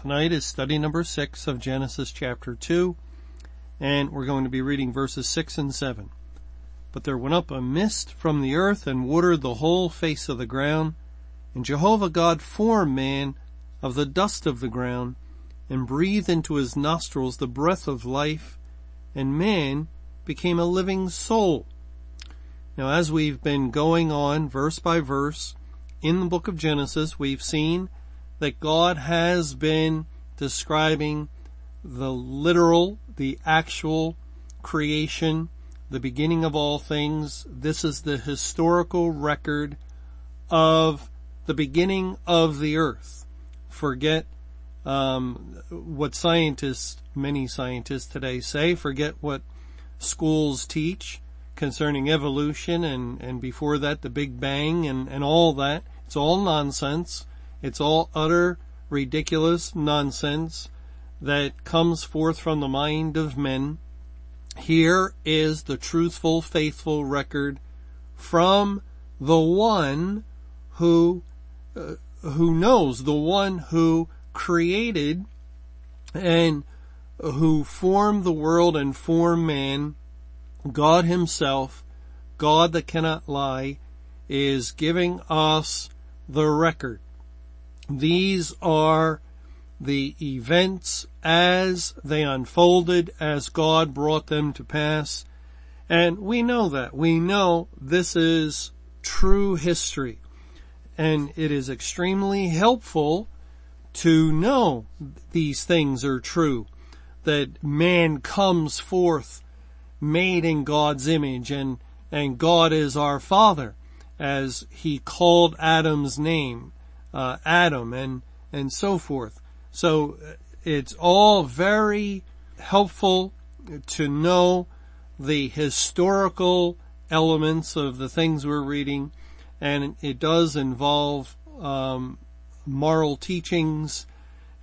Tonight is study number six of Genesis chapter two, and we're going to be reading verses six and seven. But there went up a mist from the earth and watered the whole face of the ground, and Jehovah God formed man of the dust of the ground, and breathed into his nostrils the breath of life, and man became a living soul. Now as we've been going on verse by verse in the book of Genesis, we've seen that God has been describing the literal, the actual creation, the beginning of all things. This is the historical record of the beginning of the earth. Forget um, what scientists, many scientists today say. Forget what schools teach concerning evolution and, and before that the Big Bang and, and all that. It's all nonsense. It's all utter ridiculous nonsense that comes forth from the mind of men. Here is the truthful, faithful record from the one who, uh, who knows, the one who created and who formed the world and formed man God himself, God that cannot lie, is giving us the record. These are the events as they unfolded, as God brought them to pass. And we know that. We know this is true history. And it is extremely helpful to know these things are true. That man comes forth made in God's image and, and God is our father as he called Adam's name, uh, Adam and, and so forth. So uh, it's all very helpful to know the historical elements of the things we're reading and it does involve um, moral teachings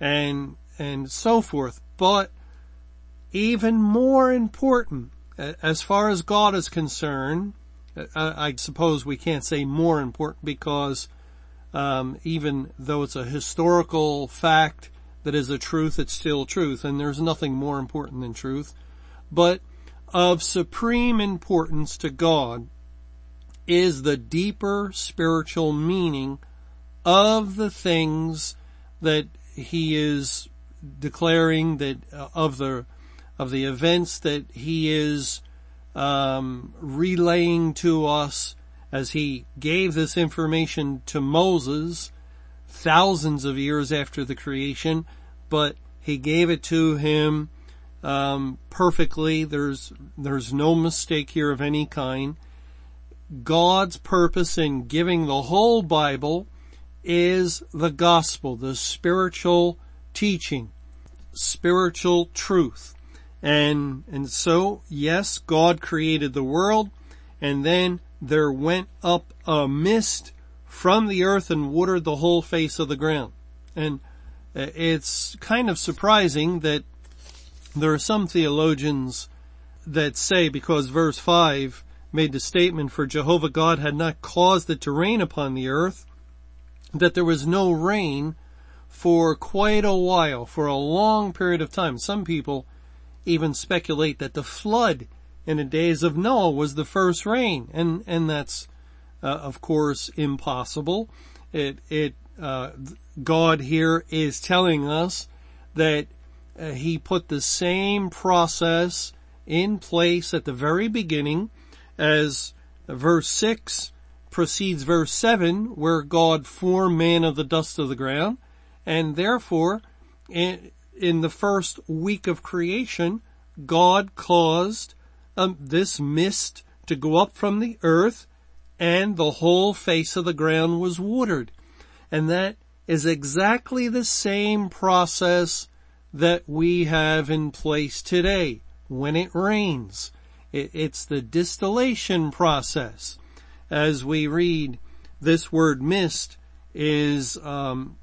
and and so forth but even more important as far as God is concerned, I, suppose we can't say more important because um, even though it's a historical fact that is a truth, it's still truth, and there's nothing more important than truth. But of supreme importance to God is the deeper spiritual meaning of the things that He is declaring that uh, of the of the events that he is um, relaying to us as he gave this information to Moses thousands of years after the creation, but he gave it to him um, perfectly. There's there's no mistake here of any kind. God's purpose in giving the whole Bible is the gospel, the spiritual teaching, spiritual truth. And, and so, yes, God created the world and then there went up a mist from the earth and watered the whole face of the ground. And uh, it's kind of surprising that there are some theologians that say because verse 5 made the statement for Jehovah God had not caused it to rain upon the earth, that there was no rain for quite a while, for a long period of time. Some people even speculate that the flood in the days of Noah was the first rain, and and that's uh, of course impossible. It it uh, God here is telling us that uh, He put the same process in place at the very beginning as verse six precedes verse seven, where God formed man of the dust of the ground, and therefore in the first week of creation, God caused um, this mist to go up from the earth and the whole face of the ground was watered. And that is exactly the same process that we have in place today when it rains. It's the distillation process. As we read, this word mist is um,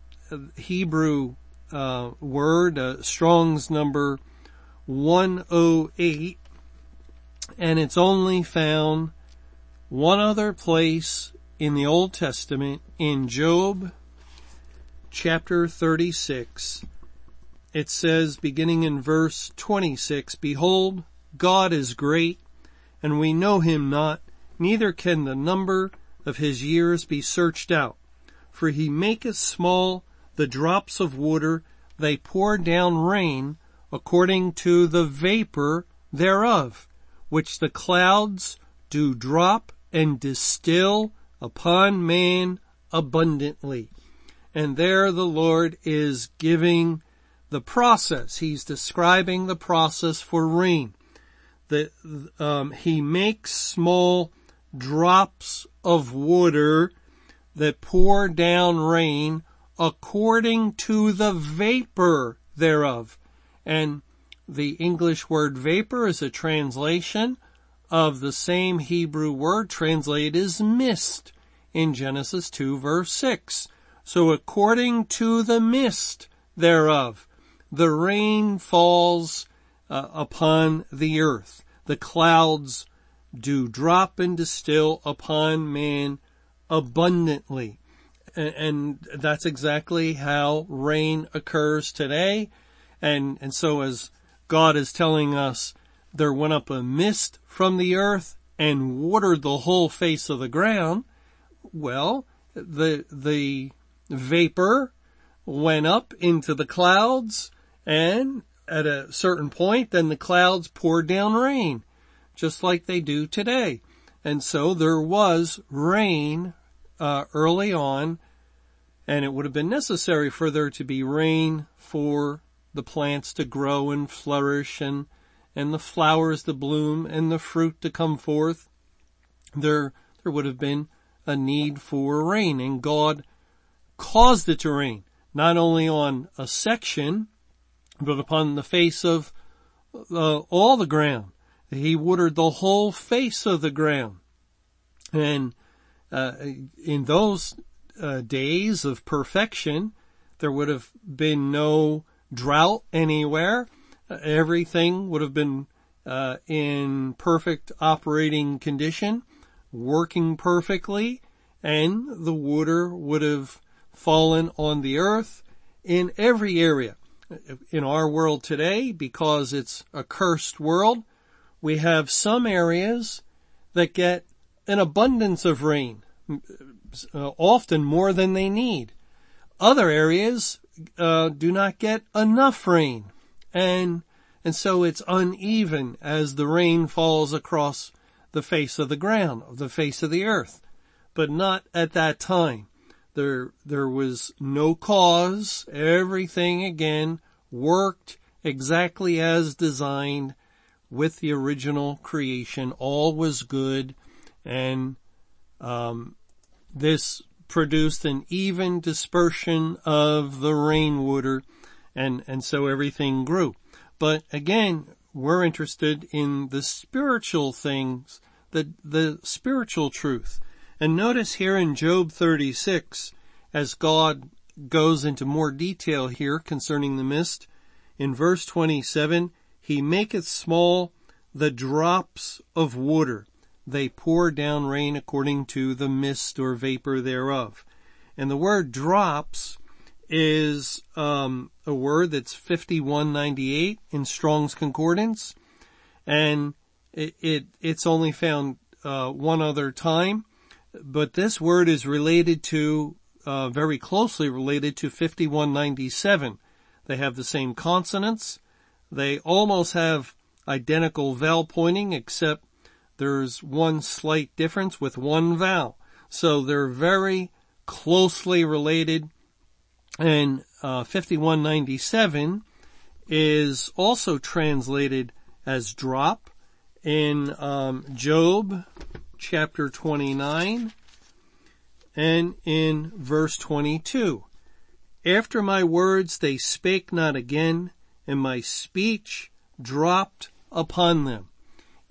Hebrew uh, word, uh, Strong's number 108, and it's only found one other place in the Old Testament in Job chapter 36. It says beginning in verse 26, Behold, God is great and we know him not, neither can the number of his years be searched out. For he maketh small the drops of water, they pour down rain according to the vapor thereof, which the clouds do drop and distill upon man abundantly. And there the Lord is giving the process. He's describing the process for rain. That um, he makes small drops of water that pour down rain according to the vapor thereof. And the English word vapor is a translation of the same Hebrew word translated as mist in Genesis 2 verse 6. So according to the mist thereof, the rain falls uh, upon the earth. The clouds do drop and distill upon man abundantly. And, that's exactly how rain occurs today. And, and so as God is telling us, there went up a mist from the earth and watered the whole face of the ground. Well, the, the vapor went up into the clouds and at a certain point, then the clouds poured down rain, just like they do today. And so there was rain uh, early on, and it would have been necessary for there to be rain for the plants to grow and flourish and and the flowers to bloom and the fruit to come forth. There there would have been a need for rain, and God caused it to rain, not only on a section, but upon the face of uh, all the ground. He watered the whole face of the ground. And uh, in those uh, days of perfection, there would have been no drought anywhere. everything would have been uh, in perfect operating condition, working perfectly, and the water would have fallen on the earth in every area. In our world today, because it's a cursed world, we have some areas that get an abundance of rain, uh, often more than they need. Other areas uh, do not get enough rain, and and so it's uneven as the rain falls across the face of the ground, of the face of the earth. But not at that time. There, there was no cause. Everything again worked exactly as designed with the original creation. All was good and, um, this produced an even dispersion of the rainwater and, and so everything grew. But again, we're interested in the spiritual things, the, the spiritual truth. And notice here in Job 36, as God goes into more detail here concerning the mist, in verse 27, he maketh small the drops of water. They pour down rain according to the mist or vapor thereof. And the word drops is um, a word that's 5198 in Strong's Concordance, and it, it it's only found uh, one other time but this word is related to, uh, very closely related to 5197. They have the same consonants. They almost have identical vowel pointing except there's one slight difference with one vowel. So they're very closely related and uh, 5197 is also translated as drop in um, Job chapter 29 and in verse 22. After my words they spake not again, and my speech dropped upon them.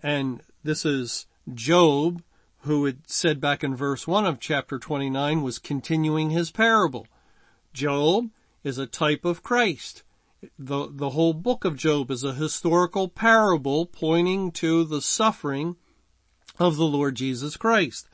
And this is Job, who had said back in verse 1 of chapter 29 was continuing his parable. Job is a type of Christ. The, the whole book of Job is a historical parable pointing to the suffering of the Lord Jesus Christ.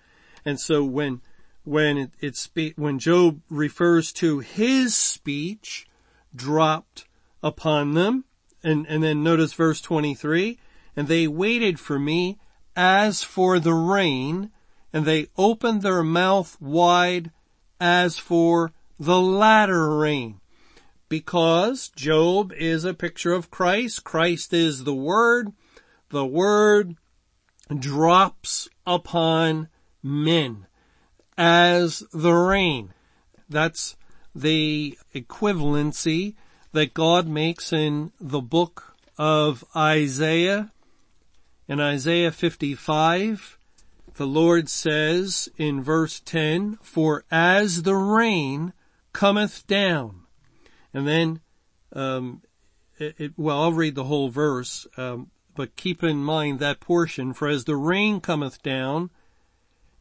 And so when, when it, it's, when Job refers to his speech dropped upon them, and, and then notice verse 23, and they waited for me as for the rain, and they opened their mouth wide as for the latter rain. Because Job is a picture of Christ, Christ is the Word, the Word drops upon men as the rain. That's the equivalency that God makes in the book of Isaiah. In Isaiah 55, the Lord says in verse 10, for as the rain cometh down. And then, um, it, it, well, I'll read the whole verse, um, but keep in mind that portion, for as the rain cometh down,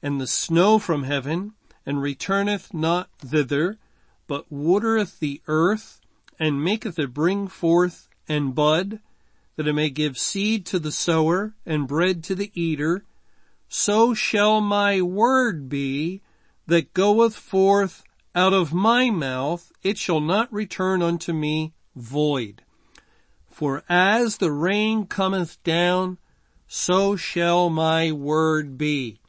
and the snow from heaven, and returneth not thither, but watereth the earth, and maketh it bring forth and bud, that it may give seed to the sower, and bread to the eater, so shall my word be that goeth forth out of my mouth, it shall not return unto me void. For as the rain cometh down, so shall my word be.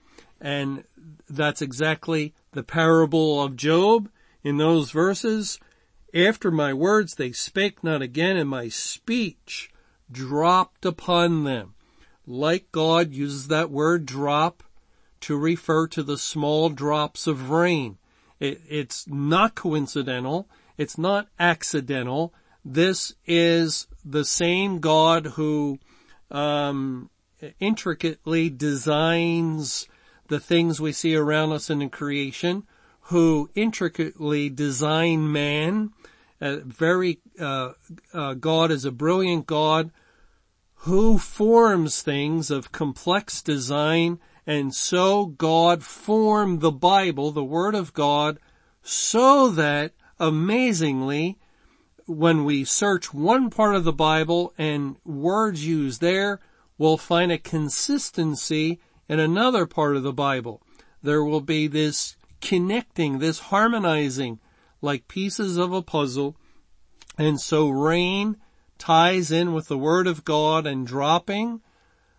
And that's exactly the parable of Job in those verses. After my words they spake not again and my speech dropped upon them. Like God uses that word drop to refer to the small drops of rain. It, it's not coincidental. It's not accidental. This is the same God who um, intricately designs the things we see around us in the creation, who intricately design man. Uh, very uh, uh, God is a brilliant God who forms things of complex design and so God formed the Bible, the Word of God, so that amazingly, when we search one part of the Bible and words used there, we'll find a consistency in another part of the Bible. There will be this connecting, this harmonizing, like pieces of a puzzle. And so rain ties in with the Word of God and dropping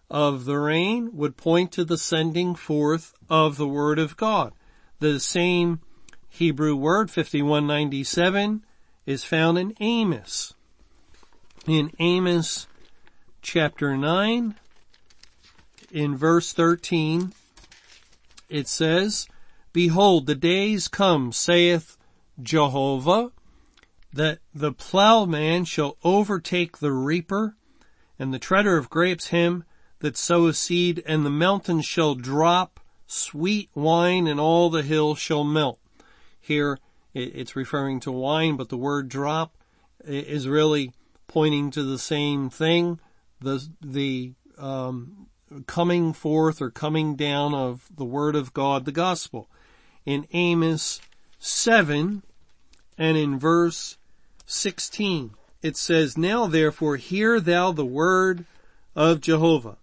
of the rain would point to the sending forth of the Word of God. The same Hebrew word 5197 is found in Amos. In Amos chapter 9, in verse 13, it says, Behold, the days come, saith Jehovah, that the plowman shall overtake the reaper, and the treader of grapes him that sow a seed, and the mountains shall drop sweet wine, and all the hills shall melt. Here, it's referring to wine, but the word drop is really pointing to the same thing. The, the, um, coming forth or coming down of the word of God, the gospel. In Amos 7 and in verse 16, it says, Now therefore hear thou the word of Jehovah.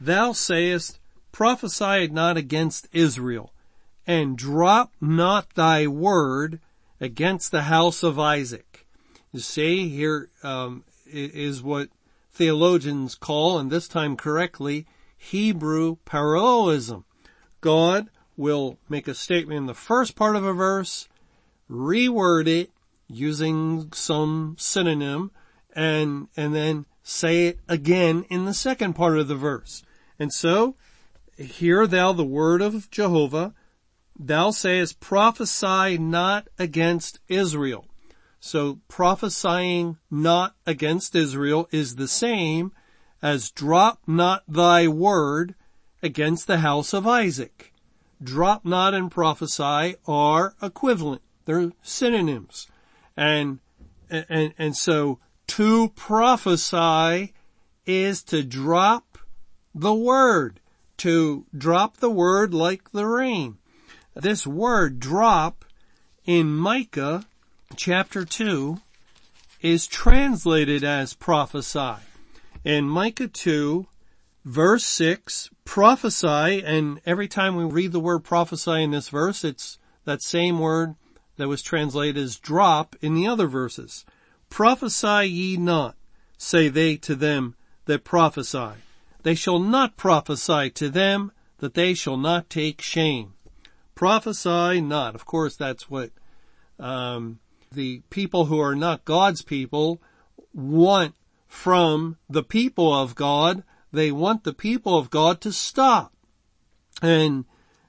Thou sayest, prophesy not against Israel, and drop not thy word against the house of Isaac. You see, here um, is what theologians call, and this time correctly, Hebrew parallelism. God will make a statement in the first part of a verse, reword it using some synonym, and, and then say it again in the second part of the verse. And so, hear thou the word of Jehovah. Thou sayest, prophesy not against Israel. So prophesying not against Israel is the same as drop not thy word against the house of Isaac. Drop not and prophesy are equivalent. They're synonyms. And, and, and so To prophesy is to drop the word, to drop the word like the rain. This word drop in Micah chapter 2 is translated as prophesy. In Micah 2 verse 6, prophesy, and every time we read the word prophesy in this verse, it's that same word that was translated as drop in the other verses. Prophesy ye not, say they to them that prophesy. They shall not prophesy to them that they shall not take shame. Prophesy not. Of course, that's what um, the people who are not God's people want from the people of God. They want the people of God to stop. And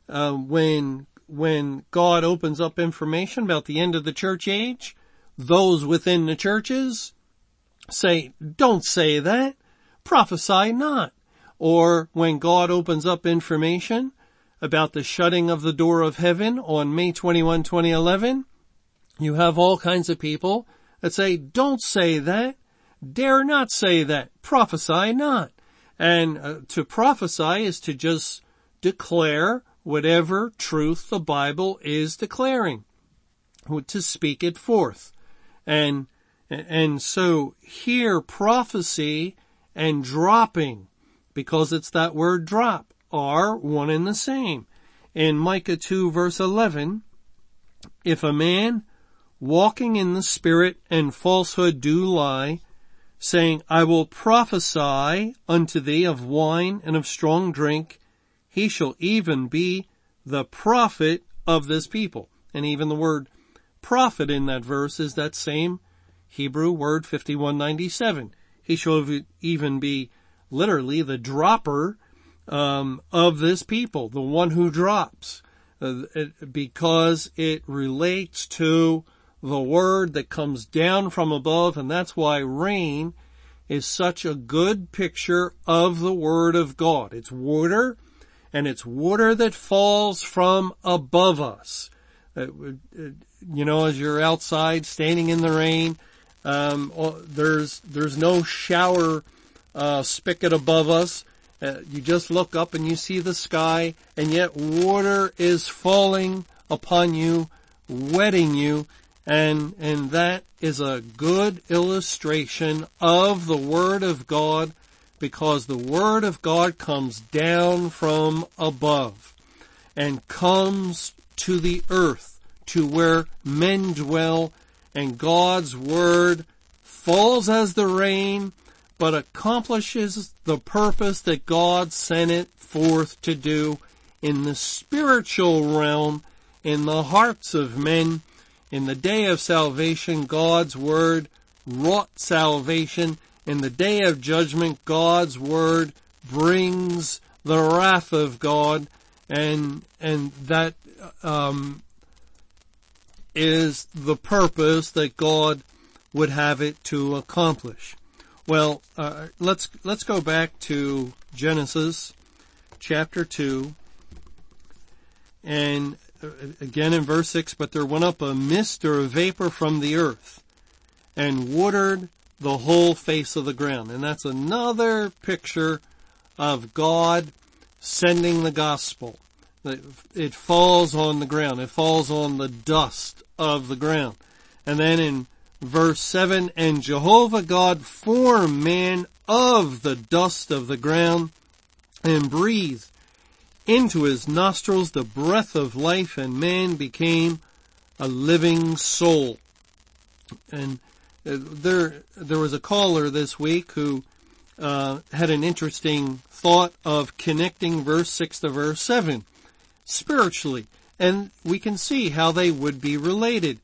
uh, when when God opens up information about the end of the church age, those within the churches say, "Don't say that. Prophesy not." Or when God opens up information about the shutting of the door of heaven on May 21, 2011, you have all kinds of people that say, don't say that. Dare not say that. Prophesy not. And uh, to prophesy is to just declare whatever truth the Bible is declaring. To speak it forth. And, and so here prophecy and dropping, because it's that word drop, are one and the same. In Micah 2 verse 11, if a man walking in the spirit and falsehood do lie, saying, I will prophesy unto thee of wine and of strong drink, he shall even be the prophet of this people. And even the word prophet in that verse is that same Hebrew word 5197. He shall even be literally the dropper um, of this people, the one who drops, uh, it, because it relates to the word that comes down from above, and that's why rain is such a good picture of the word of God. It's water, and it's water that falls from above us. Uh, uh you know, as you're outside standing in the rain, um, there's there's no shower uh, spigot above us. Uh, you just look up and you see the sky and yet water is falling upon you, wetting you, and, and that is a good illustration of the Word of God because the Word of God comes down from above and comes to the earth to where men dwell and God's Word falls as the rain but accomplishes the purpose that God sent it forth to do in the spiritual realm in the hearts of men. In the day of salvation, God's word wrought salvation. In the day of judgment, God's word brings the wrath of God and, and that, um, is the purpose that God would have it to accomplish. Well, uh, let's let's go back to Genesis chapter two, and uh, again in verse six. But there went up a mist or a vapor from the earth, and watered the whole face of the ground. And that's another picture of God sending the gospel. It falls on the ground. It falls on the dust of the ground. And then in verse 7, and Jehovah God formed man of the dust of the ground and breathed into his nostrils the breath of life and man became a living soul. And there, there was a caller this week who uh, had an interesting thought of connecting verse 6 to verse 7 spiritually. And we can see how they would be related.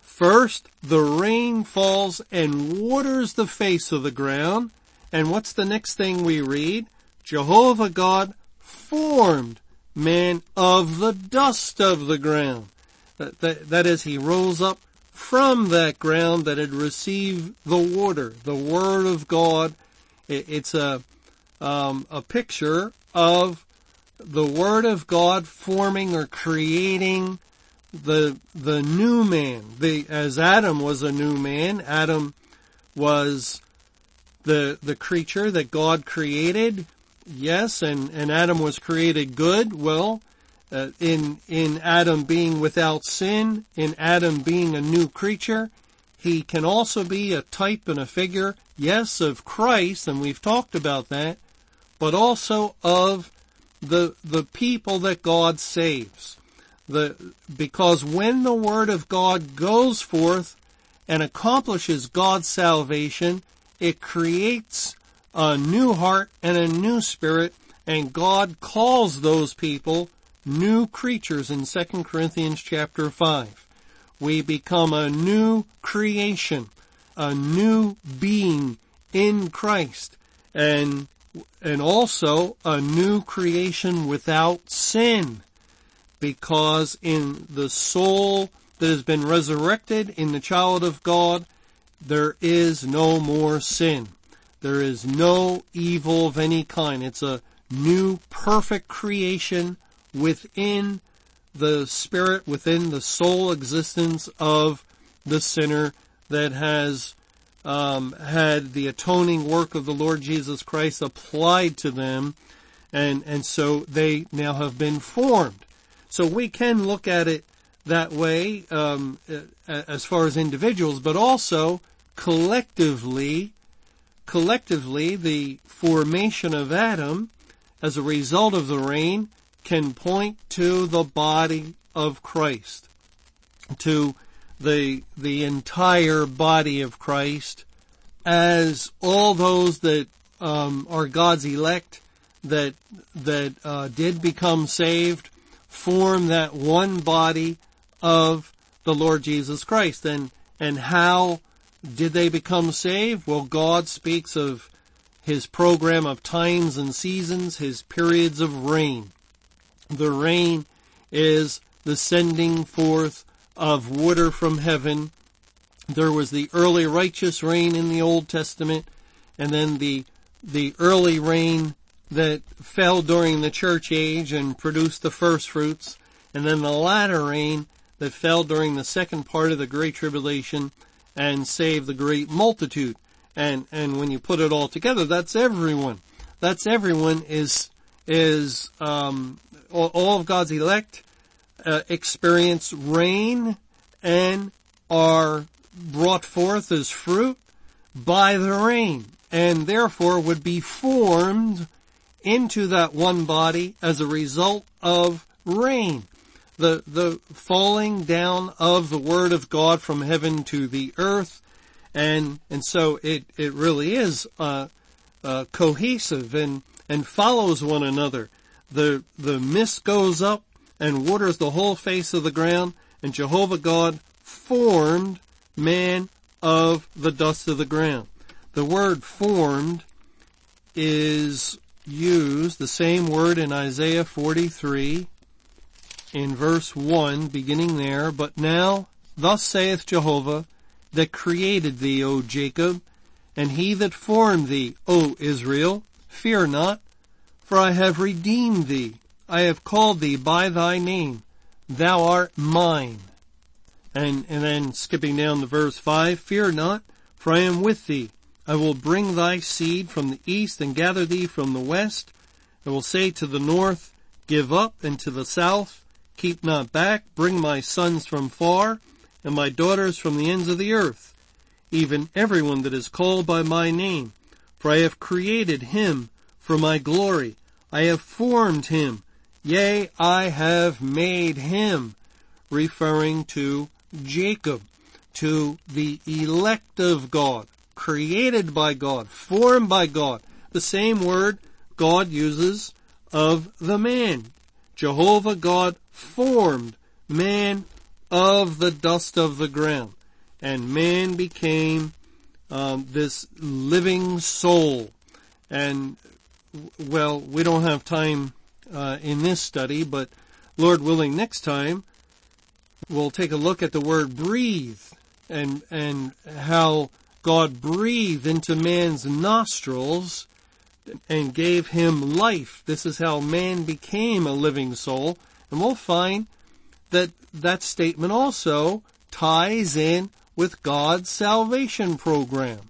First, the rain falls and waters the face of the ground. And what's the next thing we read? Jehovah God formed man of the dust of the ground. That, that, that is, he rose up from that ground that had received the water, the word of God. It's a, um, a picture of the word of God forming or creating the, the new man, the, as Adam was a new man, Adam was the, the creature that God created. Yes, and, and Adam was created good. Well, uh, in, in Adam being without sin, in Adam being a new creature, he can also be a type and a figure, yes, of Christ, and we've talked about that, but also of the, the people that God saves. The, because when the Word of God goes forth and accomplishes God's salvation, it creates a new heart and a new spirit, and God calls those people new creatures in 2 Corinthians chapter 5. We become a new creation, a new being in Christ, and, and also a new creation without sin. Because in the soul that has been resurrected in the child of God, there is no more sin. There is no evil of any kind. It's a new perfect creation within the spirit, within the soul existence of the sinner that has um, had the atoning work of the Lord Jesus Christ applied to them, and and so they now have been formed. So we can look at it that way um, as far as individuals, but also collectively. Collectively, the formation of Adam as a result of the rain can point to the body of Christ, to the, the entire body of Christ as all those that um, are God's elect that that uh, did become saved form that one body of the Lord Jesus Christ. And and how did they become saved? Well, God speaks of his program of times and seasons, his periods of rain. The rain is the sending forth of water from heaven. There was the early righteous rain in the Old Testament, and then the, the early rain that fell during the church age and produced the first fruits, and then the latter rain that fell during the second part of the Great Tribulation and saved the great multitude. And, and when you put it all together, that's everyone. That's everyone is, is, um, all, all of God's elect uh, experience rain and are brought forth as fruit by the rain and therefore would be formed into that one body as a result of rain. The, the falling down of the word of God from heaven to the earth and, and so it, it really is, uh, uh, cohesive and, and follows one another the, the mist goes up and waters the whole face of the ground, and Jehovah God formed man of the dust of the ground. The word formed is used, the same word in Isaiah 43 in verse 1, beginning there, but now, thus saith Jehovah, that created thee, O Jacob, and he that formed thee, O Israel, fear not, for I have redeemed thee. I have called thee by thy name. Thou art mine. And, and then skipping down to verse 5, Fear not, for I am with thee. I will bring thy seed from the east and gather thee from the west. I will say to the north, Give up, and to the south, Keep not back. Bring my sons from far, and my daughters from the ends of the earth, even everyone that is called by my name. For I have created him for my glory. I have formed him. Yea, I have made him. Referring to Jacob, to the elect of God, created by God, formed by God. The same word God uses of the man. Jehovah God formed man of the dust of the ground. And man became um, this living soul. And well, we don't have time uh, in this study, but Lord willing, next time we'll take a look at the word breathe and and how God breathed into man's nostrils and gave him life. This is how man became a living soul, and we'll find that that statement also ties in with God's salvation program.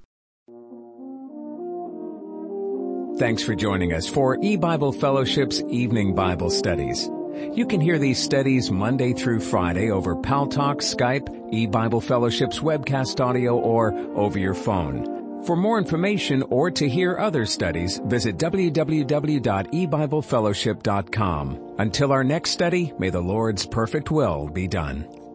Thanks for joining us for eBible Fellowship's Evening Bible Studies. You can hear these studies Monday through Friday over Paltalk, Skype, eBible Fellowship's webcast audio, or over your phone. For more information or to hear other studies, visit www.ebiblefellowship.com. Until our next study, may the Lord's perfect will be done.